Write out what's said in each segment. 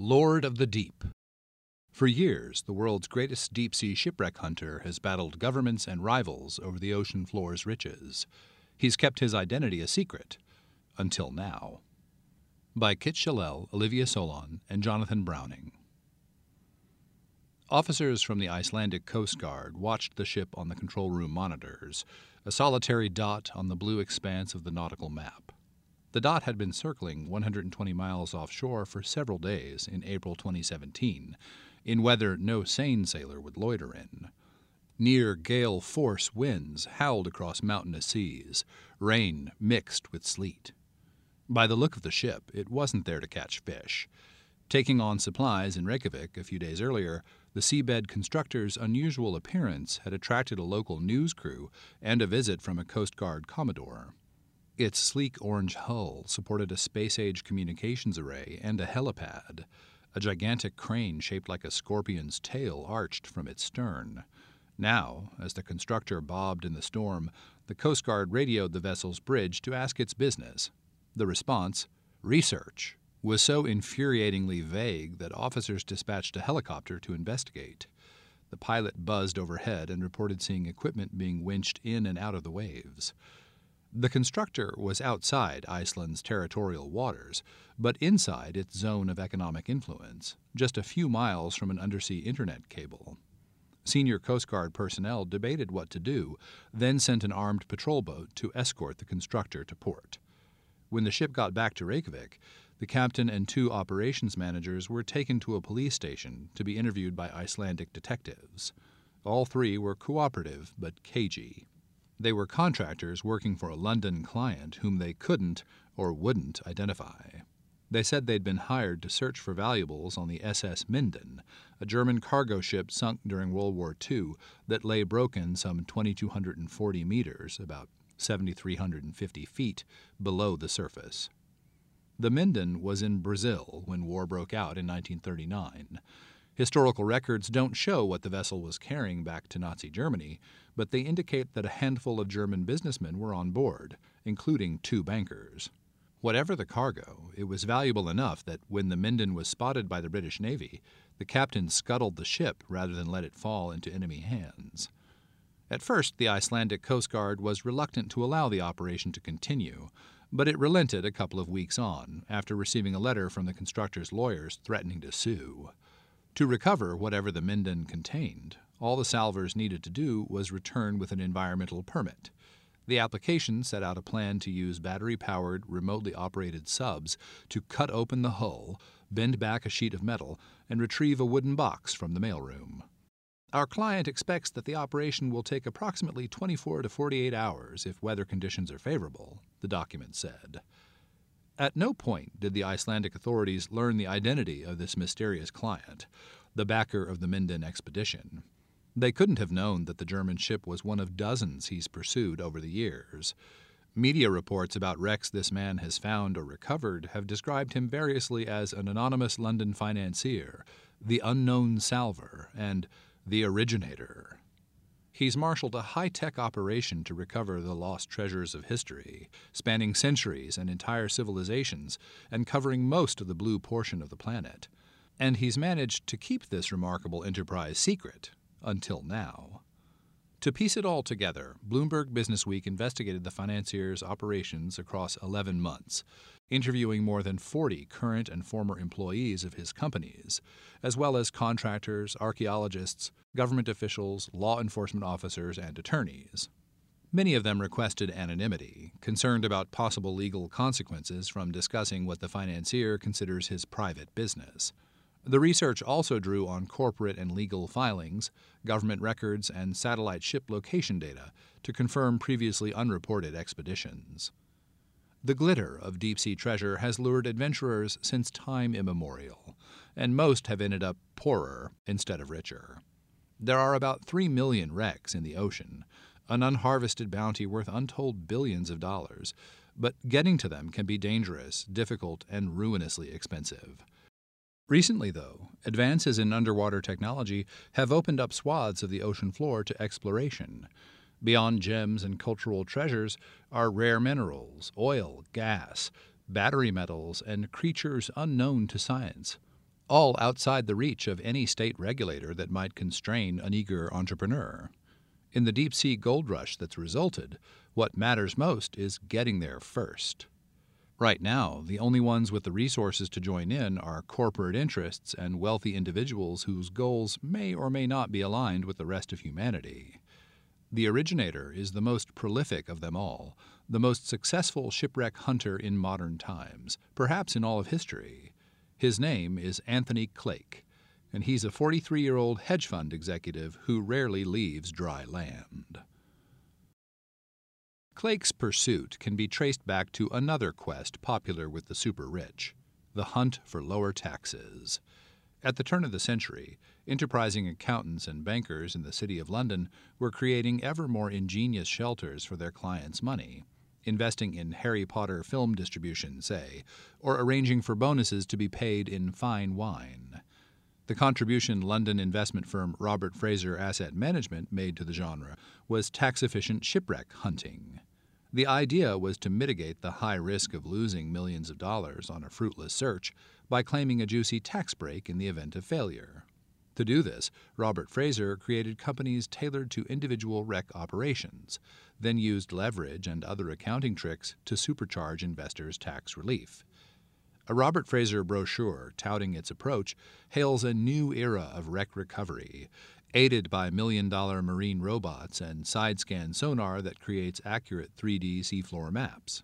Lord of the Deep. For years, the world's greatest deep sea shipwreck hunter has battled governments and rivals over the ocean floor's riches. He's kept his identity a secret until now. By Kit Chellel, Olivia Solon, and Jonathan Browning. Officers from the Icelandic Coast Guard watched the ship on the control room monitors, a solitary dot on the blue expanse of the nautical map. The dot had been circling 120 miles offshore for several days in April 2017, in weather no sane sailor would loiter in. Near gale force winds howled across mountainous seas, rain mixed with sleet. By the look of the ship, it wasn't there to catch fish. Taking on supplies in Reykjavik a few days earlier, the seabed constructor's unusual appearance had attracted a local news crew and a visit from a Coast Guard Commodore. Its sleek orange hull supported a space age communications array and a helipad. A gigantic crane shaped like a scorpion's tail arched from its stern. Now, as the constructor bobbed in the storm, the Coast Guard radioed the vessel's bridge to ask its business. The response, research, was so infuriatingly vague that officers dispatched a helicopter to investigate. The pilot buzzed overhead and reported seeing equipment being winched in and out of the waves. The constructor was outside Iceland's territorial waters, but inside its zone of economic influence, just a few miles from an undersea internet cable. Senior Coast Guard personnel debated what to do, then sent an armed patrol boat to escort the constructor to port. When the ship got back to Reykjavik, the captain and two operations managers were taken to a police station to be interviewed by Icelandic detectives. All three were cooperative but cagey. They were contractors working for a London client whom they couldn't or wouldn't identify. They said they'd been hired to search for valuables on the SS Minden, a German cargo ship sunk during World War II that lay broken some 2,240 meters, about 7,350 feet, below the surface. The Minden was in Brazil when war broke out in 1939. Historical records don't show what the vessel was carrying back to Nazi Germany, but they indicate that a handful of German businessmen were on board, including two bankers. Whatever the cargo, it was valuable enough that when the Minden was spotted by the British Navy, the captain scuttled the ship rather than let it fall into enemy hands. At first, the Icelandic Coast Guard was reluctant to allow the operation to continue, but it relented a couple of weeks on after receiving a letter from the constructor's lawyers threatening to sue. To recover whatever the Minden contained, all the salvors needed to do was return with an environmental permit. The application set out a plan to use battery powered, remotely operated subs to cut open the hull, bend back a sheet of metal, and retrieve a wooden box from the mailroom. Our client expects that the operation will take approximately 24 to 48 hours if weather conditions are favorable, the document said. At no point did the Icelandic authorities learn the identity of this mysterious client, the backer of the Minden expedition. They couldn't have known that the German ship was one of dozens he's pursued over the years. Media reports about wrecks this man has found or recovered have described him variously as an anonymous London financier, the unknown salvor, and the originator. He's marshaled a high tech operation to recover the lost treasures of history, spanning centuries and entire civilizations, and covering most of the blue portion of the planet. And he's managed to keep this remarkable enterprise secret until now. To piece it all together, Bloomberg Businessweek investigated the financier's operations across 11 months, interviewing more than 40 current and former employees of his companies, as well as contractors, archaeologists, government officials, law enforcement officers, and attorneys. Many of them requested anonymity, concerned about possible legal consequences from discussing what the financier considers his private business. The research also drew on corporate and legal filings, government records, and satellite ship location data to confirm previously unreported expeditions. The glitter of deep sea treasure has lured adventurers since time immemorial, and most have ended up poorer instead of richer. There are about 3 million wrecks in the ocean, an unharvested bounty worth untold billions of dollars, but getting to them can be dangerous, difficult, and ruinously expensive. Recently, though, advances in underwater technology have opened up swaths of the ocean floor to exploration. Beyond gems and cultural treasures are rare minerals, oil, gas, battery metals, and creatures unknown to science, all outside the reach of any state regulator that might constrain an eager entrepreneur. In the deep sea gold rush that's resulted, what matters most is getting there first. Right now, the only ones with the resources to join in are corporate interests and wealthy individuals whose goals may or may not be aligned with the rest of humanity. The originator is the most prolific of them all, the most successful shipwreck hunter in modern times, perhaps in all of history. His name is Anthony Clake, and he's a 43 year old hedge fund executive who rarely leaves dry land. Clake's pursuit can be traced back to another quest popular with the super rich the hunt for lower taxes. At the turn of the century, enterprising accountants and bankers in the City of London were creating ever more ingenious shelters for their clients' money, investing in Harry Potter film distribution, say, or arranging for bonuses to be paid in fine wine. The contribution London investment firm Robert Fraser Asset Management made to the genre was tax efficient shipwreck hunting. The idea was to mitigate the high risk of losing millions of dollars on a fruitless search by claiming a juicy tax break in the event of failure. To do this, Robert Fraser created companies tailored to individual wreck operations, then used leverage and other accounting tricks to supercharge investors' tax relief. A Robert Fraser brochure touting its approach hails a new era of wreck recovery, aided by million dollar marine robots and side scan sonar that creates accurate 3D seafloor maps.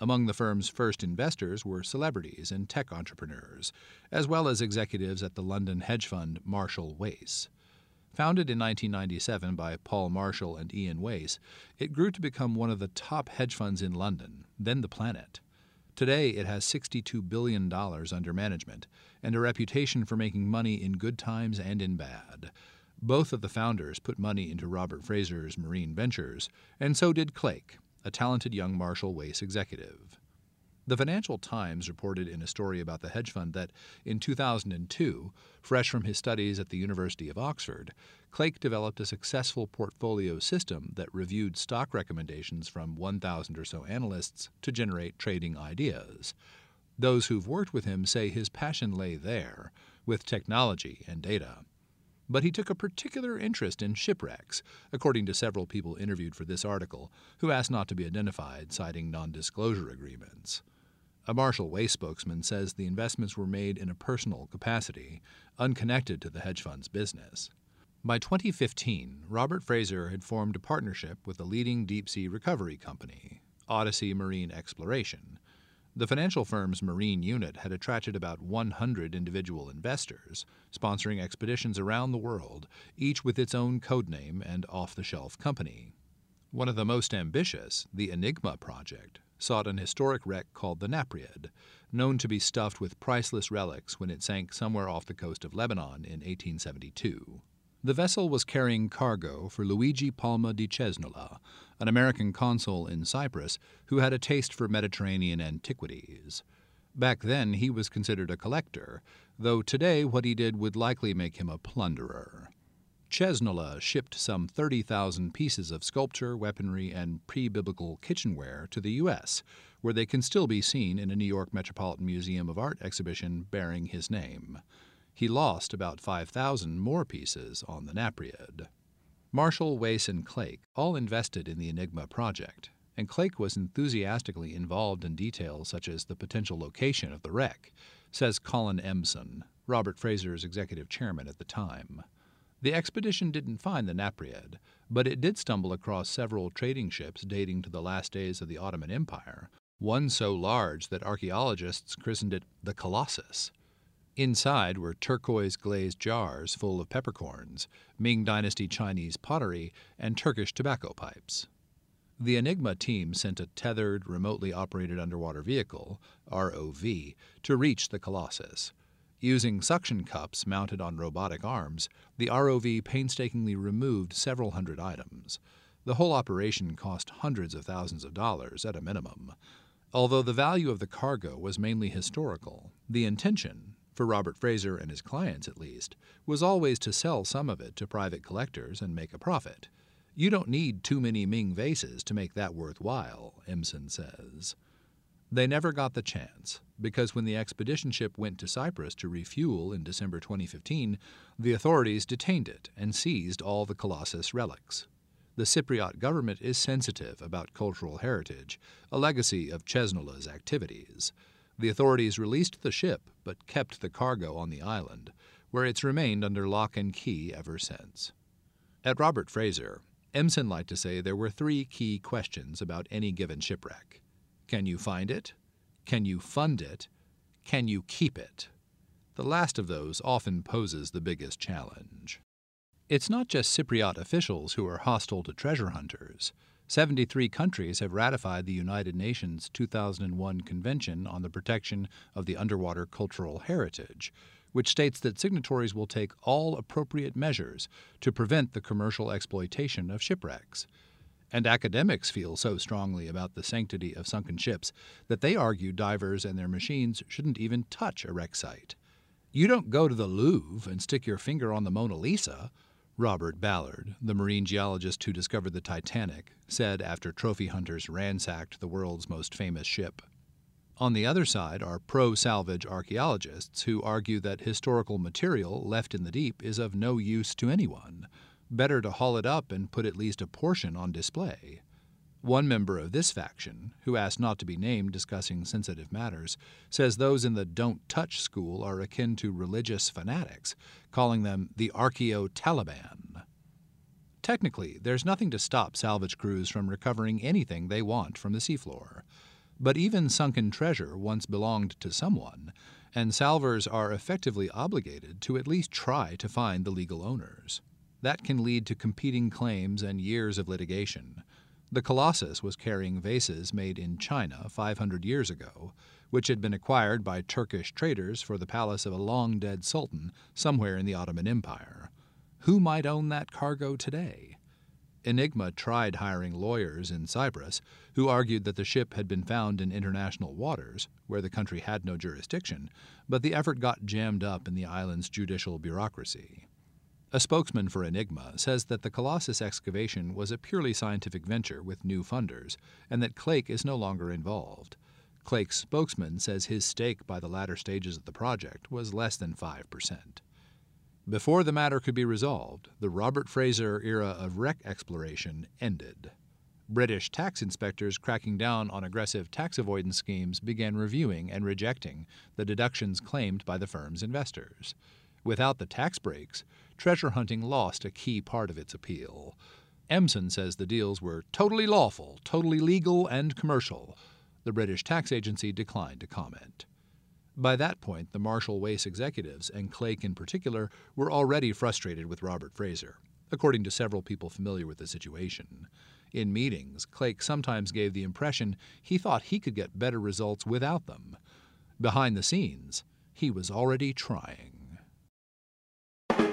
Among the firm's first investors were celebrities and tech entrepreneurs, as well as executives at the London hedge fund Marshall Wace. Founded in 1997 by Paul Marshall and Ian Wace, it grew to become one of the top hedge funds in London, then the planet. Today, it has $62 billion under management and a reputation for making money in good times and in bad. Both of the founders put money into Robert Fraser's marine ventures, and so did Clake, a talented young Marshall Wace executive. The Financial Times reported in a story about the hedge fund that in 2002, fresh from his studies at the University of Oxford, Clake developed a successful portfolio system that reviewed stock recommendations from 1,000 or so analysts to generate trading ideas. Those who've worked with him say his passion lay there, with technology and data but he took a particular interest in shipwrecks, according to several people interviewed for this article, who asked not to be identified, citing non disclosure agreements. A Marshall Wace spokesman says the investments were made in a personal capacity, unconnected to the hedge fund's business. By 2015, Robert Fraser had formed a partnership with a leading deep sea recovery company, Odyssey Marine Exploration, the financial firm's marine unit had attracted about 100 individual investors, sponsoring expeditions around the world, each with its own code name and off the shelf company. One of the most ambitious, the Enigma project, sought an historic wreck called the Napriad, known to be stuffed with priceless relics when it sank somewhere off the coast of Lebanon in 1872. The vessel was carrying cargo for Luigi Palma di Cesnola, an American consul in Cyprus who had a taste for Mediterranean antiquities. Back then, he was considered a collector, though today what he did would likely make him a plunderer. Cesnola shipped some 30,000 pieces of sculpture, weaponry, and pre biblical kitchenware to the U.S., where they can still be seen in a New York Metropolitan Museum of Art exhibition bearing his name. He lost about 5,000 more pieces on the Napriad. Marshall, Wace, and Clake all invested in the Enigma project, and Clake was enthusiastically involved in details such as the potential location of the wreck, says Colin Emson, Robert Fraser's executive chairman at the time. The expedition didn't find the Napriad, but it did stumble across several trading ships dating to the last days of the Ottoman Empire, one so large that archaeologists christened it the Colossus. Inside were turquoise glazed jars full of peppercorns, Ming Dynasty Chinese pottery, and Turkish tobacco pipes. The Enigma team sent a tethered, remotely operated underwater vehicle, ROV, to reach the Colossus. Using suction cups mounted on robotic arms, the ROV painstakingly removed several hundred items. The whole operation cost hundreds of thousands of dollars at a minimum. Although the value of the cargo was mainly historical, the intention, for Robert Fraser and his clients at least, was always to sell some of it to private collectors and make a profit. You don't need too many Ming vases to make that worthwhile, Emson says. They never got the chance, because when the expedition ship went to Cyprus to refuel in December 2015, the authorities detained it and seized all the Colossus relics. The Cypriot government is sensitive about cultural heritage, a legacy of Cesnola's activities. The authorities released the ship but kept the cargo on the island, where it's remained under lock and key ever since. At Robert Fraser, Emson liked to say there were three key questions about any given shipwreck Can you find it? Can you fund it? Can you keep it? The last of those often poses the biggest challenge. It's not just Cypriot officials who are hostile to treasure hunters. 73 countries have ratified the United Nations 2001 Convention on the Protection of the Underwater Cultural Heritage, which states that signatories will take all appropriate measures to prevent the commercial exploitation of shipwrecks. And academics feel so strongly about the sanctity of sunken ships that they argue divers and their machines shouldn't even touch a wreck site. You don't go to the Louvre and stick your finger on the Mona Lisa. Robert Ballard, the marine geologist who discovered the Titanic, said after trophy hunters ransacked the world's most famous ship. On the other side are pro salvage archaeologists who argue that historical material left in the deep is of no use to anyone. Better to haul it up and put at least a portion on display. One member of this faction, who asked not to be named discussing sensitive matters, says those in the don't touch school are akin to religious fanatics, calling them the Archeo Taliban. Technically, there's nothing to stop salvage crews from recovering anything they want from the seafloor. But even sunken treasure once belonged to someone, and salvors are effectively obligated to at least try to find the legal owners. That can lead to competing claims and years of litigation. The Colossus was carrying vases made in China 500 years ago, which had been acquired by Turkish traders for the palace of a long dead sultan somewhere in the Ottoman Empire. Who might own that cargo today? Enigma tried hiring lawyers in Cyprus who argued that the ship had been found in international waters, where the country had no jurisdiction, but the effort got jammed up in the island's judicial bureaucracy. A spokesman for Enigma says that the Colossus excavation was a purely scientific venture with new funders, and that Clake is no longer involved. Clake's spokesman says his stake by the latter stages of the project was less than 5%. Before the matter could be resolved, the Robert Fraser era of wreck exploration ended. British tax inspectors cracking down on aggressive tax avoidance schemes began reviewing and rejecting the deductions claimed by the firm's investors. Without the tax breaks, treasure hunting lost a key part of its appeal. Emson says the deals were totally lawful, totally legal, and commercial. The British tax agency declined to comment. By that point, the Marshall Wace executives, and Clake in particular, were already frustrated with Robert Fraser, according to several people familiar with the situation. In meetings, Clake sometimes gave the impression he thought he could get better results without them. Behind the scenes, he was already trying.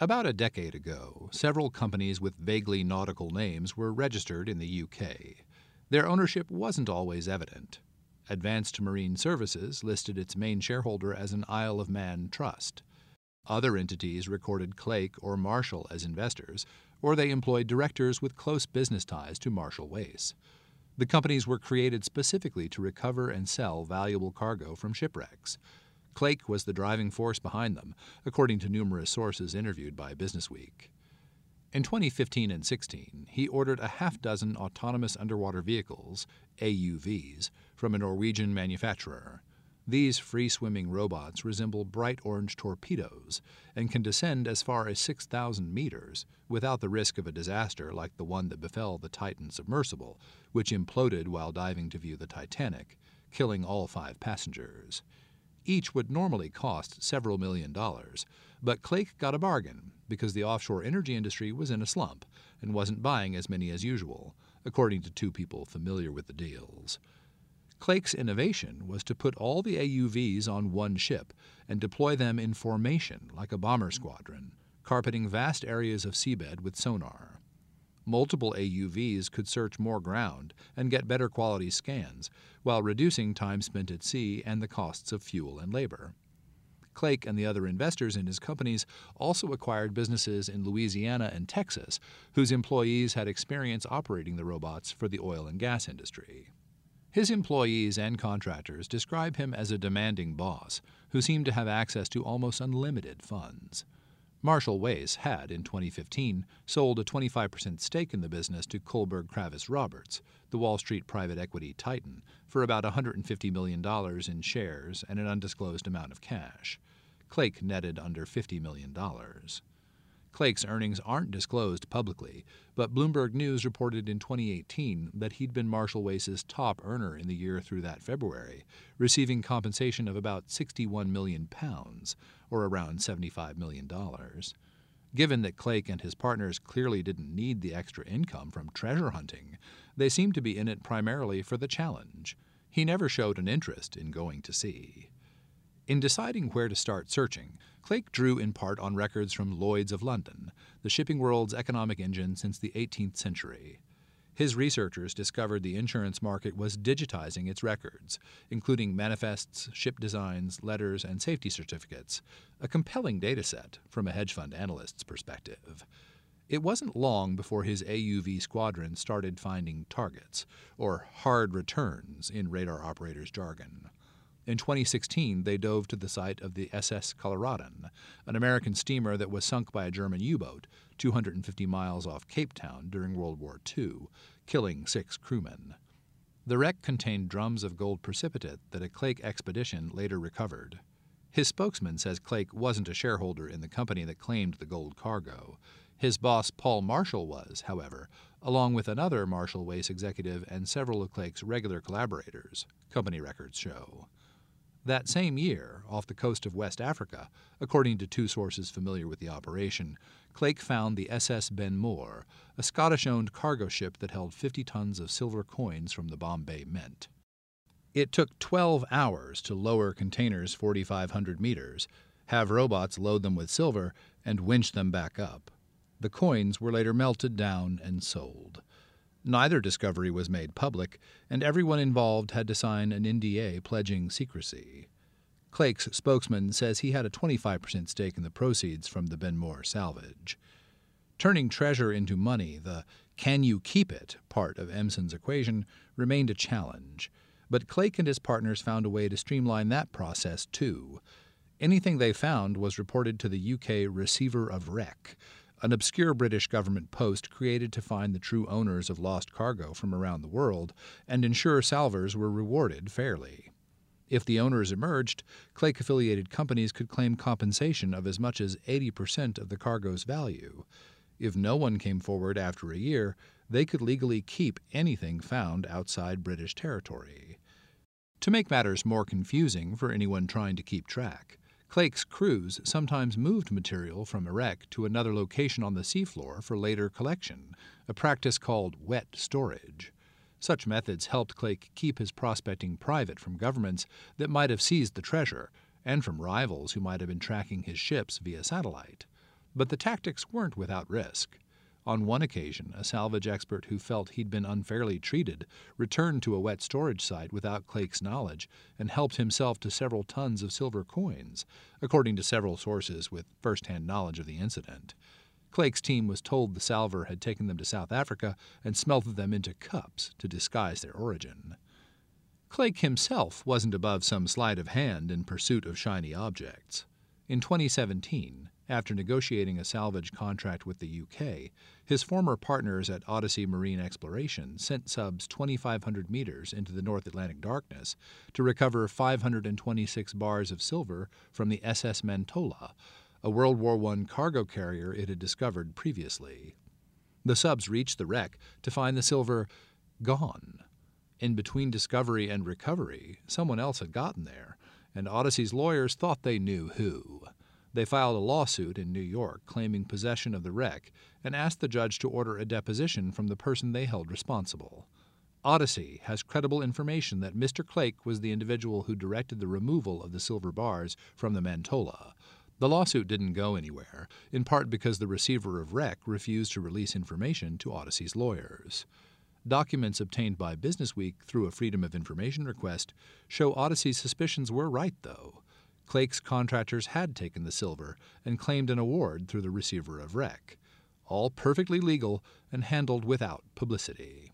About a decade ago, several companies with vaguely nautical names were registered in the UK. Their ownership wasn't always evident. Advanced Marine Services listed its main shareholder as an Isle of Man trust. Other entities recorded Clake or Marshall as investors, or they employed directors with close business ties to Marshall Wace. The companies were created specifically to recover and sell valuable cargo from shipwrecks. Clake was the driving force behind them, according to numerous sources interviewed by Businessweek. In 2015 and 16, he ordered a half dozen autonomous underwater vehicles, AUVs, from a Norwegian manufacturer. These free swimming robots resemble bright orange torpedoes and can descend as far as 6,000 meters without the risk of a disaster like the one that befell the Titan submersible, which imploded while diving to view the Titanic, killing all five passengers. Each would normally cost several million dollars, but Clake got a bargain because the offshore energy industry was in a slump and wasn't buying as many as usual, according to two people familiar with the deals. Clake's innovation was to put all the AUVs on one ship and deploy them in formation like a bomber squadron, carpeting vast areas of seabed with sonar. Multiple AUVs could search more ground and get better quality scans, while reducing time spent at sea and the costs of fuel and labor. Clake and the other investors in his companies also acquired businesses in Louisiana and Texas, whose employees had experience operating the robots for the oil and gas industry. His employees and contractors describe him as a demanding boss who seemed to have access to almost unlimited funds. Marshall Wace had, in 2015, sold a 25% stake in the business to Kohlberg Kravis Roberts, the Wall Street private equity titan, for about $150 million in shares and an undisclosed amount of cash. Clake netted under $50 million. Clake's earnings aren't disclosed publicly, but Bloomberg News reported in 2018 that he'd been Marshall Wace's top earner in the year through that February, receiving compensation of about 61 million pounds, or around $75 million. Given that Clake and his partners clearly didn't need the extra income from treasure hunting, they seemed to be in it primarily for the challenge. He never showed an interest in going to sea. In deciding where to start searching, Clake drew in part on records from Lloyd's of London, the shipping world's economic engine since the 18th century. His researchers discovered the insurance market was digitizing its records, including manifests, ship designs, letters, and safety certificates, a compelling data set from a hedge fund analyst's perspective. It wasn't long before his AUV squadron started finding targets, or hard returns in radar operators' jargon. In 2016, they dove to the site of the SS Colloredan, an American steamer that was sunk by a German U boat 250 miles off Cape Town during World War II, killing six crewmen. The wreck contained drums of gold precipitate that a Clake expedition later recovered. His spokesman says Clake wasn't a shareholder in the company that claimed the gold cargo. His boss, Paul Marshall, was, however, along with another Marshall Wace executive and several of Clake's regular collaborators, company records show. That same year, off the coast of West Africa, according to two sources familiar with the operation, Clake found the SS Benmore, a Scottish owned cargo ship that held 50 tons of silver coins from the Bombay Mint. It took 12 hours to lower containers 4,500 meters, have robots load them with silver, and winch them back up. The coins were later melted down and sold. Neither discovery was made public, and everyone involved had to sign an NDA pledging secrecy. Clake's spokesman says he had a 25% stake in the proceeds from the Benmore salvage. Turning treasure into money, the can you keep it part of Emson's equation, remained a challenge. But Clake and his partners found a way to streamline that process too. Anything they found was reported to the UK Receiver of Wreck, an obscure British government post created to find the true owners of lost cargo from around the world and ensure salvors were rewarded fairly. If the owners emerged, Clake affiliated companies could claim compensation of as much as 80% of the cargo's value. If no one came forward after a year, they could legally keep anything found outside British territory. To make matters more confusing for anyone trying to keep track, Clake's crews sometimes moved material from a wreck to another location on the seafloor for later collection, a practice called wet storage. Such methods helped Clake keep his prospecting private from governments that might have seized the treasure and from rivals who might have been tracking his ships via satellite. But the tactics weren't without risk. On one occasion, a salvage expert who felt he'd been unfairly treated returned to a wet storage site without Clake's knowledge and helped himself to several tons of silver coins, according to several sources with first hand knowledge of the incident. Clake's team was told the salvor had taken them to South Africa and smelted them into cups to disguise their origin. Clake himself wasn't above some sleight of hand in pursuit of shiny objects. In 2017, after negotiating a salvage contract with the UK, his former partners at Odyssey Marine Exploration sent subs 2,500 meters into the North Atlantic darkness to recover 526 bars of silver from the SS Mantola, a World War I cargo carrier it had discovered previously. The subs reached the wreck to find the silver gone. In between discovery and recovery, someone else had gotten there, and Odyssey's lawyers thought they knew who. They filed a lawsuit in New York claiming possession of the wreck and asked the judge to order a deposition from the person they held responsible. Odyssey has credible information that Mr. Clake was the individual who directed the removal of the silver bars from the Mantola. The lawsuit didn't go anywhere, in part because the receiver of wreck refused to release information to Odyssey's lawyers. Documents obtained by Businessweek through a Freedom of Information request show Odyssey's suspicions were right, though. Clake's contractors had taken the silver and claimed an award through the receiver of wreck. All perfectly legal and handled without publicity.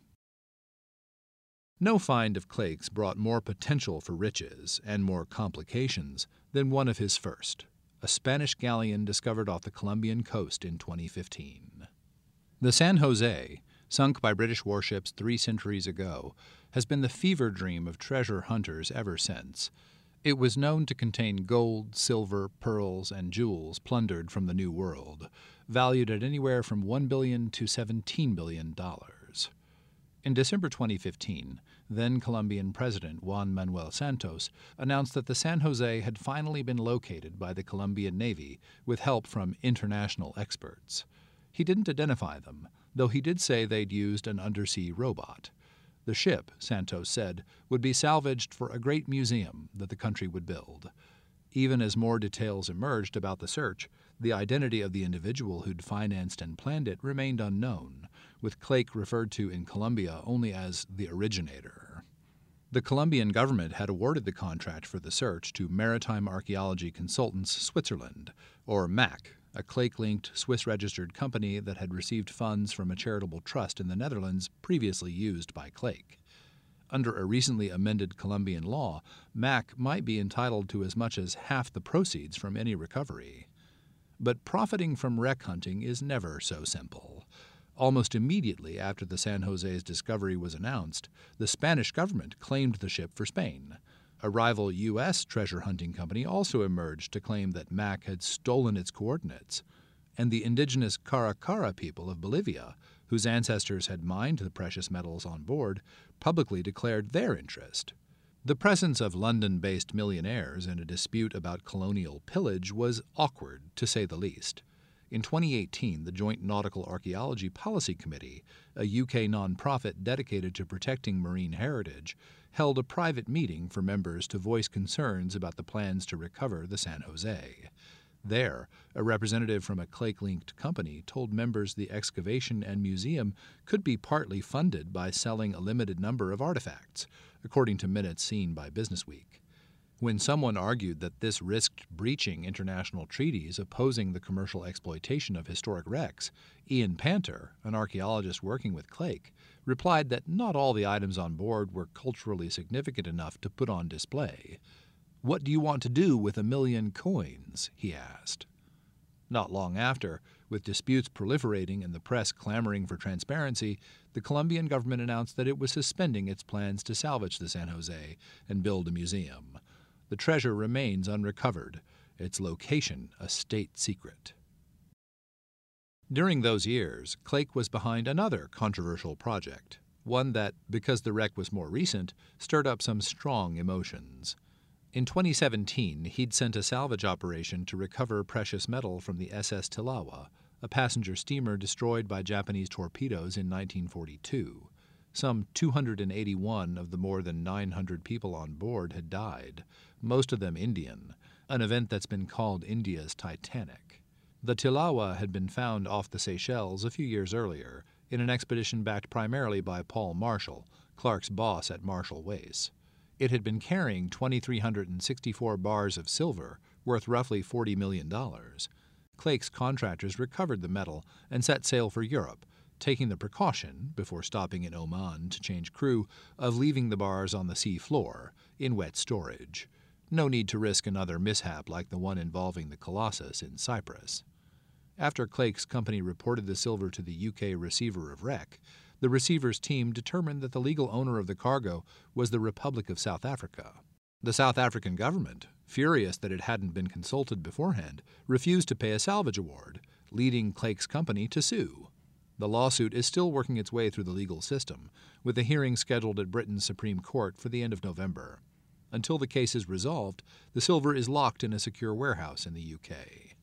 No find of Clake's brought more potential for riches and more complications than one of his first, a Spanish galleon discovered off the Colombian coast in 2015. The San Jose, sunk by British warships three centuries ago, has been the fever dream of treasure hunters ever since. It was known to contain gold, silver, pearls, and jewels plundered from the New World, valued at anywhere from 1 billion to $17 billion. In December 2015, then Colombian President Juan Manuel Santos announced that the San Jose had finally been located by the Colombian Navy with help from international experts. He didn't identify them, though he did say they'd used an undersea robot. The ship, Santos said, would be salvaged for a great museum that the country would build. Even as more details emerged about the search, the identity of the individual who'd financed and planned it remained unknown, with Clake referred to in Colombia only as the originator. The Colombian government had awarded the contract for the search to Maritime Archaeology Consultants Switzerland, or MAC, a Clake linked Swiss registered company that had received funds from a charitable trust in the Netherlands previously used by Clake. Under a recently amended Colombian law, MAC might be entitled to as much as half the proceeds from any recovery. But profiting from wreck hunting is never so simple. Almost immediately after the San Jose's discovery was announced, the Spanish government claimed the ship for Spain. A rival U.S. treasure hunting company also emerged to claim that Mac had stolen its coordinates. And the indigenous Qhara Qhara people of Bolivia, whose ancestors had mined the precious metals on board, publicly declared their interest. The presence of London based millionaires in a dispute about colonial pillage was awkward, to say the least. In 2018, the Joint Nautical Archaeology Policy Committee, a UK nonprofit dedicated to protecting marine heritage, held a private meeting for members to voice concerns about the plans to recover the San Jose. There, a representative from a Clake linked company told members the excavation and museum could be partly funded by selling a limited number of artifacts, according to minutes seen by Businessweek. When someone argued that this risked breaching international treaties opposing the commercial exploitation of historic wrecks, Ian Panter, an archaeologist working with Clake, replied that not all the items on board were culturally significant enough to put on display. What do you want to do with a million coins? he asked. Not long after, with disputes proliferating and the press clamoring for transparency, the Colombian government announced that it was suspending its plans to salvage the San Jose and build a museum. The treasure remains unrecovered, its location a state secret. During those years, Clake was behind another controversial project, one that, because the wreck was more recent, stirred up some strong emotions. In 2017, he'd sent a salvage operation to recover precious metal from the SS Tilawa, a passenger steamer destroyed by Japanese torpedoes in 1942. Some 281 of the more than 900 people on board had died, most of them Indian, an event that's been called India's Titanic. The Tilawa had been found off the Seychelles a few years earlier in an expedition backed primarily by Paul Marshall, Clark's boss at Marshall Wace. It had been carrying 2,364 bars of silver, worth roughly $40 million. Clake's contractors recovered the metal and set sail for Europe, taking the precaution, before stopping in Oman to change crew, of leaving the bars on the sea floor, in wet storage. No need to risk another mishap like the one involving the Colossus in Cyprus. After Clake's company reported the silver to the UK receiver of wreck, the receiver's team determined that the legal owner of the cargo was the Republic of South Africa. The South African government, furious that it hadn't been consulted beforehand, refused to pay a salvage award, leading Clake's company to sue. The lawsuit is still working its way through the legal system, with a hearing scheduled at Britain's Supreme Court for the end of November. Until the case is resolved, the silver is locked in a secure warehouse in the UK.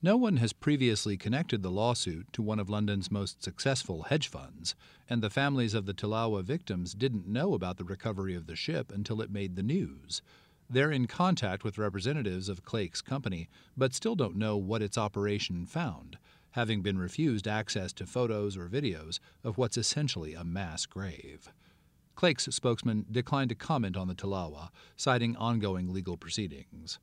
No one has previously connected the lawsuit to one of London's most successful hedge funds, and the families of the Tilawa victims didn't know about the recovery of the ship until it made the news. They're in contact with representatives of Clake's company, but still don't know what its operation found, having been refused access to photos or videos of what's essentially a mass grave. Clake's spokesman declined to comment on the Tilawa, citing ongoing legal proceedings.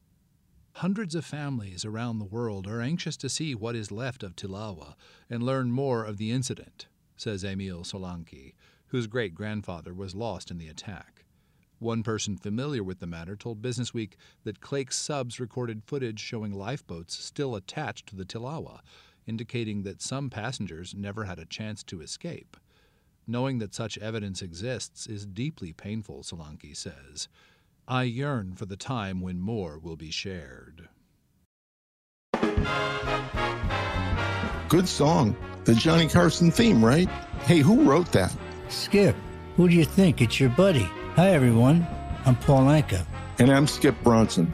Hundreds of families around the world are anxious to see what is left of Tilawa and learn more of the incident, says Emil Solanki, whose great grandfather was lost in the attack. One person familiar with the matter told Businessweek that Clake's subs recorded footage showing lifeboats still attached to the Tilawa, indicating that some passengers never had a chance to escape. Knowing that such evidence exists is deeply painful, Solanki says. I yearn for the time when more will be shared. Good song. The Johnny Carson theme, right? Hey, who wrote that? Skip, who do you think? It's your buddy. Hi, everyone. I'm Paul Anka. And I'm Skip Bronson.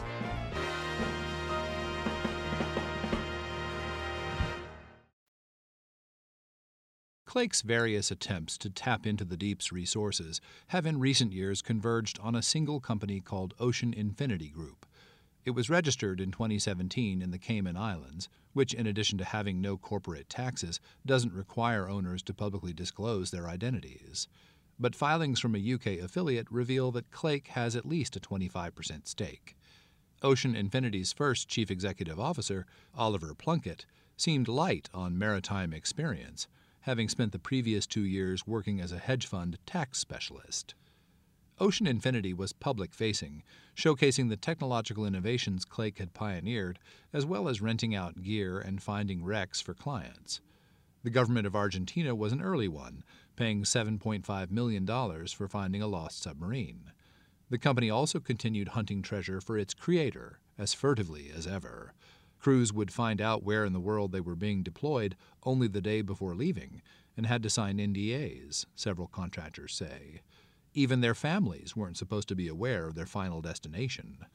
Clake's various attempts to tap into the deep's resources have in recent years converged on a single company called Ocean Infinity Group. It was registered in 2017 in the Cayman Islands, which, in addition to having no corporate taxes, doesn't require owners to publicly disclose their identities. But filings from a UK affiliate reveal that Clake has at least a 25% stake. Ocean Infinity's first chief executive officer, Oliver Plunkett, seemed light on maritime experience having spent the previous two years working as a hedge fund tax specialist. Ocean Infinity was public facing, showcasing the technological innovations Clake had pioneered, as well as renting out gear and finding wrecks for clients. The government of Argentina was an early one, paying $7.5 million for finding a lost submarine. The company also continued hunting treasure for its creator, as furtively as ever. Crews would find out where in the world they were being deployed only the day before leaving and had to sign NDAs, several contractors say. Even their families weren't supposed to be aware of their final destination.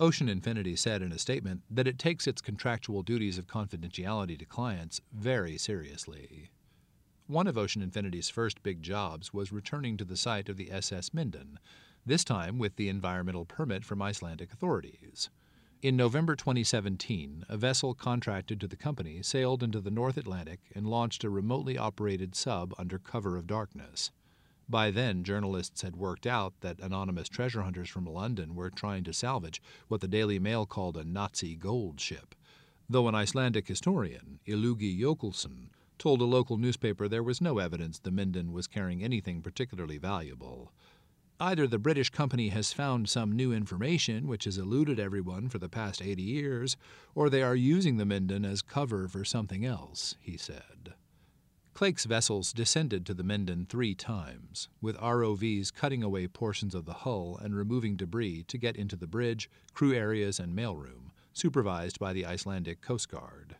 Ocean Infinity said in a statement that it takes its contractual duties of confidentiality to clients very seriously. One of Ocean Infinity's first big jobs was returning to the site of the SS Minden, this time with the environmental permit from Icelandic authorities. In November 2017, a vessel contracted to the company sailed into the North Atlantic and launched a remotely operated sub under cover of darkness. By then, journalists had worked out that anonymous treasure hunters from London were trying to salvage what the Daily Mail called a Nazi gold ship, though an Icelandic historian, Illugi Jökulsson, told a local newspaper there was no evidence the Minden was carrying anything particularly valuable. Either the British company has found some new information which has eluded everyone for the past 80 years, or they are using the Minden as cover for something else, he said. Clake's vessels descended to the Minden three times, with ROVs cutting away portions of the hull and removing debris to get into the bridge, crew areas, and mailroom, supervised by the Icelandic Coast Guard.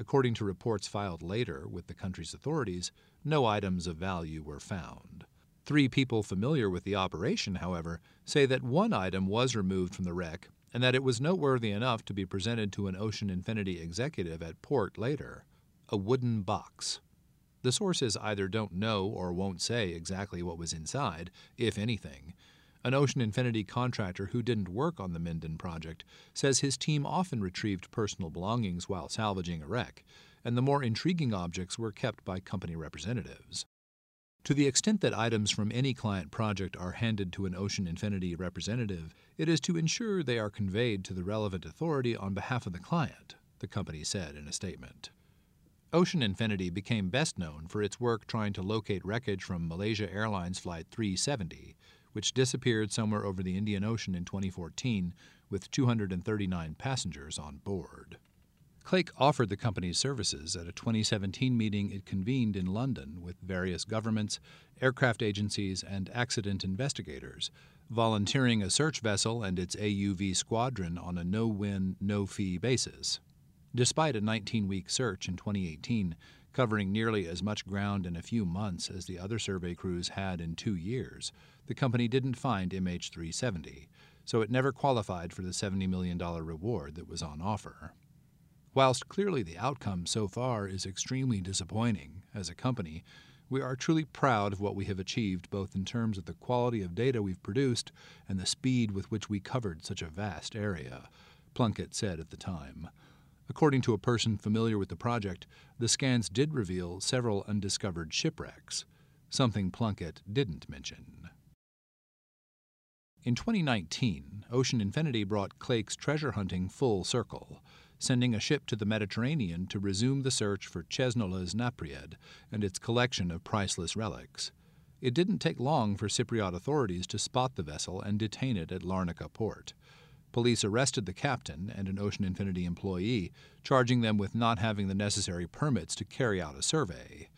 According to reports filed later with the country's authorities, no items of value were found. Three people familiar with the operation, however, say that one item was removed from the wreck and that it was noteworthy enough to be presented to an Ocean Infinity executive at port later a wooden box. The sources either don't know or won't say exactly what was inside, if anything. An Ocean Infinity contractor who didn't work on the Minden project says his team often retrieved personal belongings while salvaging a wreck, and the more intriguing objects were kept by company representatives. To the extent that items from any client project are handed to an Ocean Infinity representative, it is to ensure they are conveyed to the relevant authority on behalf of the client, the company said in a statement. Ocean Infinity became best known for its work trying to locate wreckage from Malaysia Airlines Flight 370, which disappeared somewhere over the Indian Ocean in 2014 with 239 passengers on board. Clake offered the company's services at a 2017 meeting it convened in London with various governments, aircraft agencies, and accident investigators, volunteering a search vessel and its AUV squadron on a no win, no fee basis. Despite a 19 week search in 2018, covering nearly as much ground in a few months as the other survey crews had in two years, the company didn't find MH370, so it never qualified for the $70 million reward that was on offer. Whilst clearly the outcome so far is extremely disappointing, as a company, we are truly proud of what we have achieved both in terms of the quality of data we've produced and the speed with which we covered such a vast area, Plunkett said at the time. According to a person familiar with the project, the scans did reveal several undiscovered shipwrecks, something Plunkett didn't mention. In 2019, Ocean Infinity brought Clake's treasure hunting full circle, sending a ship to the Mediterranean to resume the search for Cesnola's Napried and its collection of priceless relics. It didn't take long for Cypriot authorities to spot the vessel and detain it at Larnaca port. Police arrested the captain and an Ocean Infinity employee, charging them with not having the necessary permits to carry out a survey.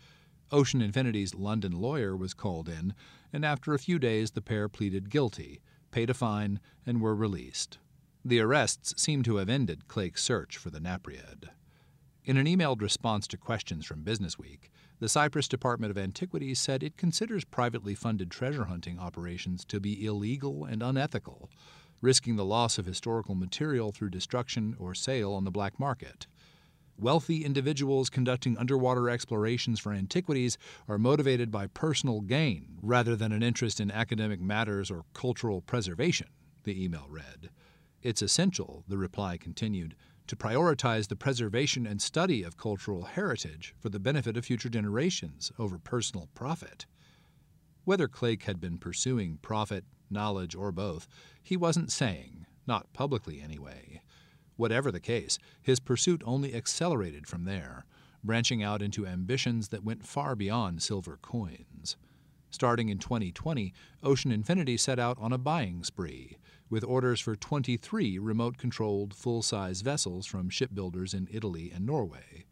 Ocean Infinity's London lawyer was called in, and after a few days the pair pleaded guilty, paid a fine, and were released. The arrests seem to have ended Clake's search for the Napried. In an emailed response to questions from Businessweek, the Cyprus Department of Antiquities said it considers privately funded treasure hunting operations to be illegal and unethical, risking the loss of historical material through destruction or sale on the black market. Wealthy individuals conducting underwater explorations for antiquities are motivated by personal gain rather than an interest in academic matters or cultural preservation, the email read. It's essential, the reply continued, to prioritize the preservation and study of cultural heritage for the benefit of future generations over personal profit. Whether Clake had been pursuing profit, knowledge, or both, he wasn't saying, not publicly anyway. Whatever the case, his pursuit only accelerated from there, branching out into ambitions that went far beyond silver coins. Starting in 2020, Ocean Infinity set out on a buying spree, with orders for 23 remote controlled, full size vessels from shipbuilders in Italy and Norway.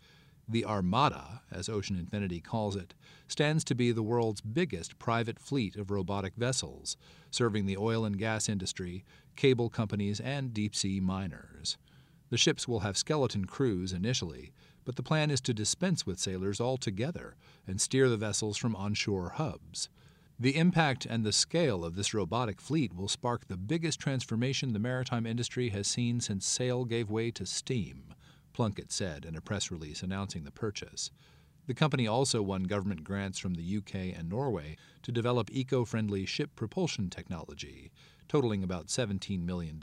The Armada, as Ocean Infinity calls it, stands to be the world's biggest private fleet of robotic vessels, serving the oil and gas industry, cable companies, and deep sea miners. The ships will have skeleton crews initially, but the plan is to dispense with sailors altogether and steer the vessels from onshore hubs. The impact and the scale of this robotic fleet will spark the biggest transformation the maritime industry has seen since sail gave way to steam, Plunkett said in a press release announcing the purchase. The company also won government grants from the UK and Norway to develop eco friendly ship propulsion technology, totaling about $17 million.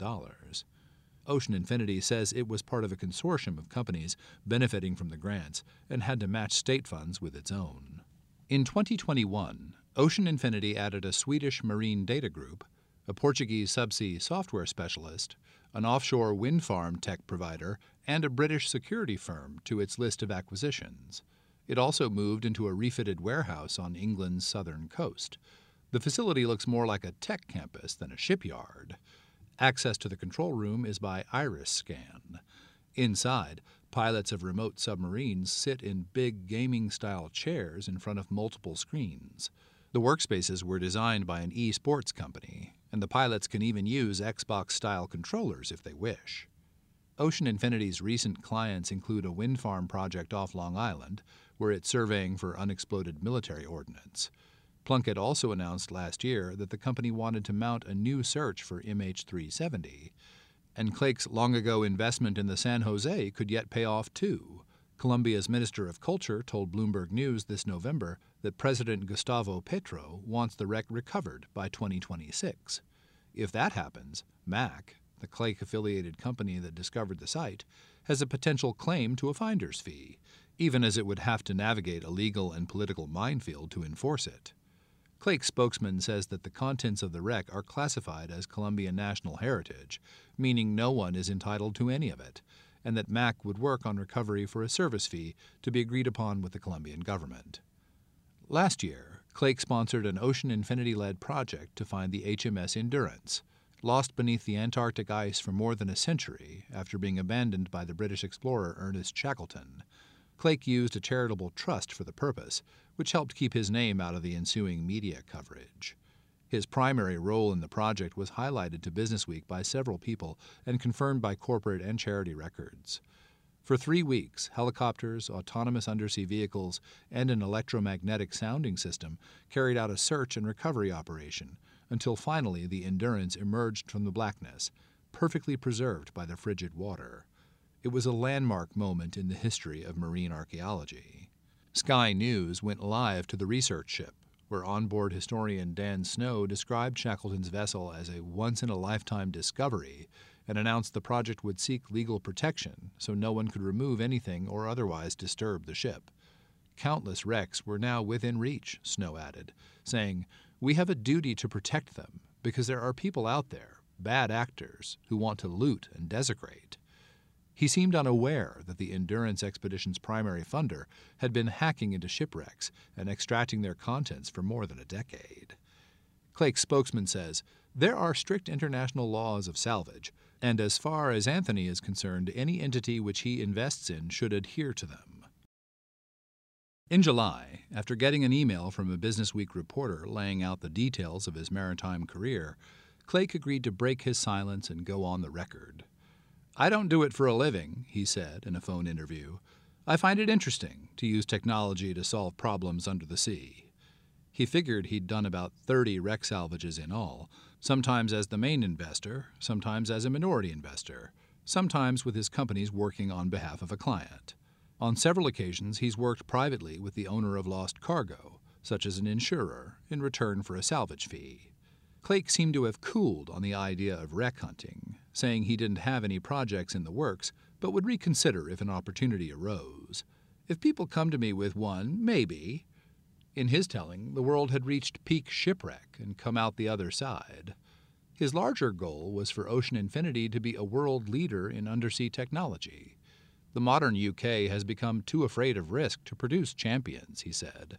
Ocean Infinity says it was part of a consortium of companies benefiting from the grants and had to match state funds with its own. In 2021, Ocean Infinity added a Swedish marine data group, a Portuguese subsea software specialist, an offshore wind farm tech provider, and a British security firm to its list of acquisitions. It also moved into a refitted warehouse on England's southern coast. The facility looks more like a tech campus than a shipyard. Access to the control room is by iris scan. Inside, pilots of remote submarines sit in big gaming style chairs in front of multiple screens. The workspaces were designed by an e-sports company, and the pilots can even use Xbox style controllers if they wish. Ocean Infinity's recent clients include a wind farm project off Long Island, where it's surveying for unexploded military ordnance. Plunkett also announced last year that the company wanted to mount a new search for MH370. And Clake's long ago investment in the San Jose could yet pay off too. Colombia's Minister of Culture told Bloomberg News this November that President Gustavo Petro wants the wreck recovered by 2026. If that happens, MAC, the Clake affiliated company that discovered the site, has a potential claim to a finder's fee, even as it would have to navigate a legal and political minefield to enforce it. Clake's spokesman says that the contents of the wreck are classified as Colombian national heritage, meaning no one is entitled to any of it, and that MAC would work on recovery for a service fee to be agreed upon with the Colombian government. Last year, Clake sponsored an Ocean Infinity led project to find the HMS Endurance, lost beneath the Antarctic ice for more than a century after being abandoned by the British explorer Ernest Shackleton. Clake used a charitable trust for the purpose, which helped keep his name out of the ensuing media coverage. His primary role in the project was highlighted to Businessweek by several people and confirmed by corporate and charity records. For three weeks, helicopters, autonomous undersea vehicles, and an electromagnetic sounding system carried out a search and recovery operation until finally the Endurance emerged from the blackness, perfectly preserved by the frigid water. It was a landmark moment in the history of marine archaeology. Sky News went live to the research ship, where onboard historian Dan Snow described Shackleton's vessel as a once in a lifetime discovery and announced the project would seek legal protection so no one could remove anything or otherwise disturb the ship. Countless wrecks were now within reach, Snow added, saying, We have a duty to protect them because there are people out there, bad actors, who want to loot and desecrate. He seemed unaware that the Endurance Expedition's primary funder had been hacking into shipwrecks and extracting their contents for more than a decade. Clake's spokesman says, There are strict international laws of salvage, and as far as Anthony is concerned, any entity which he invests in should adhere to them. In July, after getting an email from a Business Week reporter laying out the details of his maritime career, Clake agreed to break his silence and go on the record. I don't do it for a living, he said in a phone interview. I find it interesting to use technology to solve problems under the sea. He figured he'd done about 30 wreck salvages in all, sometimes as the main investor, sometimes as a minority investor, sometimes with his companies working on behalf of a client. On several occasions, he's worked privately with the owner of lost cargo, such as an insurer, in return for a salvage fee. Clake seemed to have cooled on the idea of wreck hunting, saying he didn't have any projects in the works, but would reconsider if an opportunity arose. If people come to me with one, maybe. In his telling, the world had reached peak shipwreck and come out the other side. His larger goal was for Ocean Infinity to be a world leader in undersea technology. The modern UK has become too afraid of risk to produce champions, he said.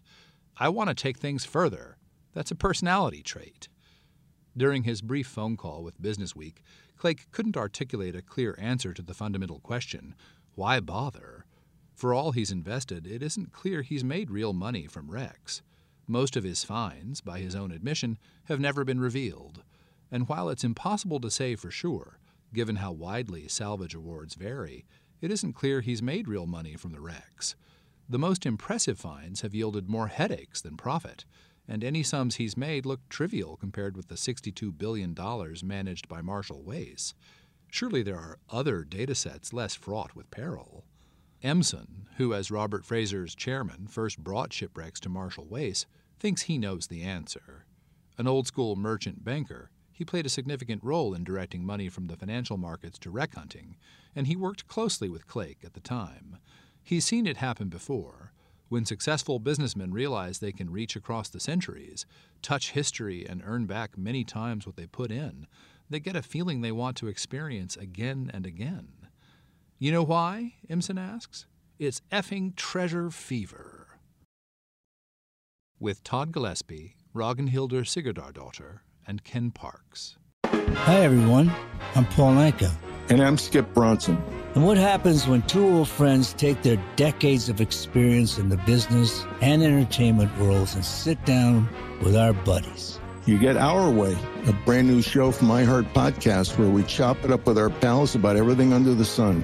I want to take things further. That's a personality trait. During his brief phone call with Businessweek, Clake couldn't articulate a clear answer to the fundamental question why bother? For all he's invested, it isn't clear he's made real money from wrecks. Most of his finds, by his own admission, have never been revealed. And while it's impossible to say for sure, given how widely salvage awards vary, it isn't clear he's made real money from the wrecks. The most impressive finds have yielded more headaches than profit, and any sums he's made look trivial compared with the $62 billion managed by Marshall Wace. Surely there are other data sets less fraught with peril. Emson, who as Robert Fraser's chairman first brought shipwrecks to Marshall Wace, thinks he knows the answer. An old school merchant banker, he played a significant role in directing money from the financial markets to wreck hunting, and he worked closely with Clake at the time. He's seen it happen before, when successful businessmen realize they can reach across the centuries, touch history, and earn back many times what they put in, they get a feeling they want to experience again and again. You know why? Emson asks. It's effing treasure fever. With Todd Gillespie, Ragnhildur Sigurdardóttir, and Ken Parks. Hi, everyone. I'm Paul Anka. And I'm Skip Bronson. And what happens when two old friends take their decades of experience in the business and entertainment worlds and sit down with our buddies? You get Our Way, a brand new show from iHeart Podcast where we chop it up with our pals about everything under the sun.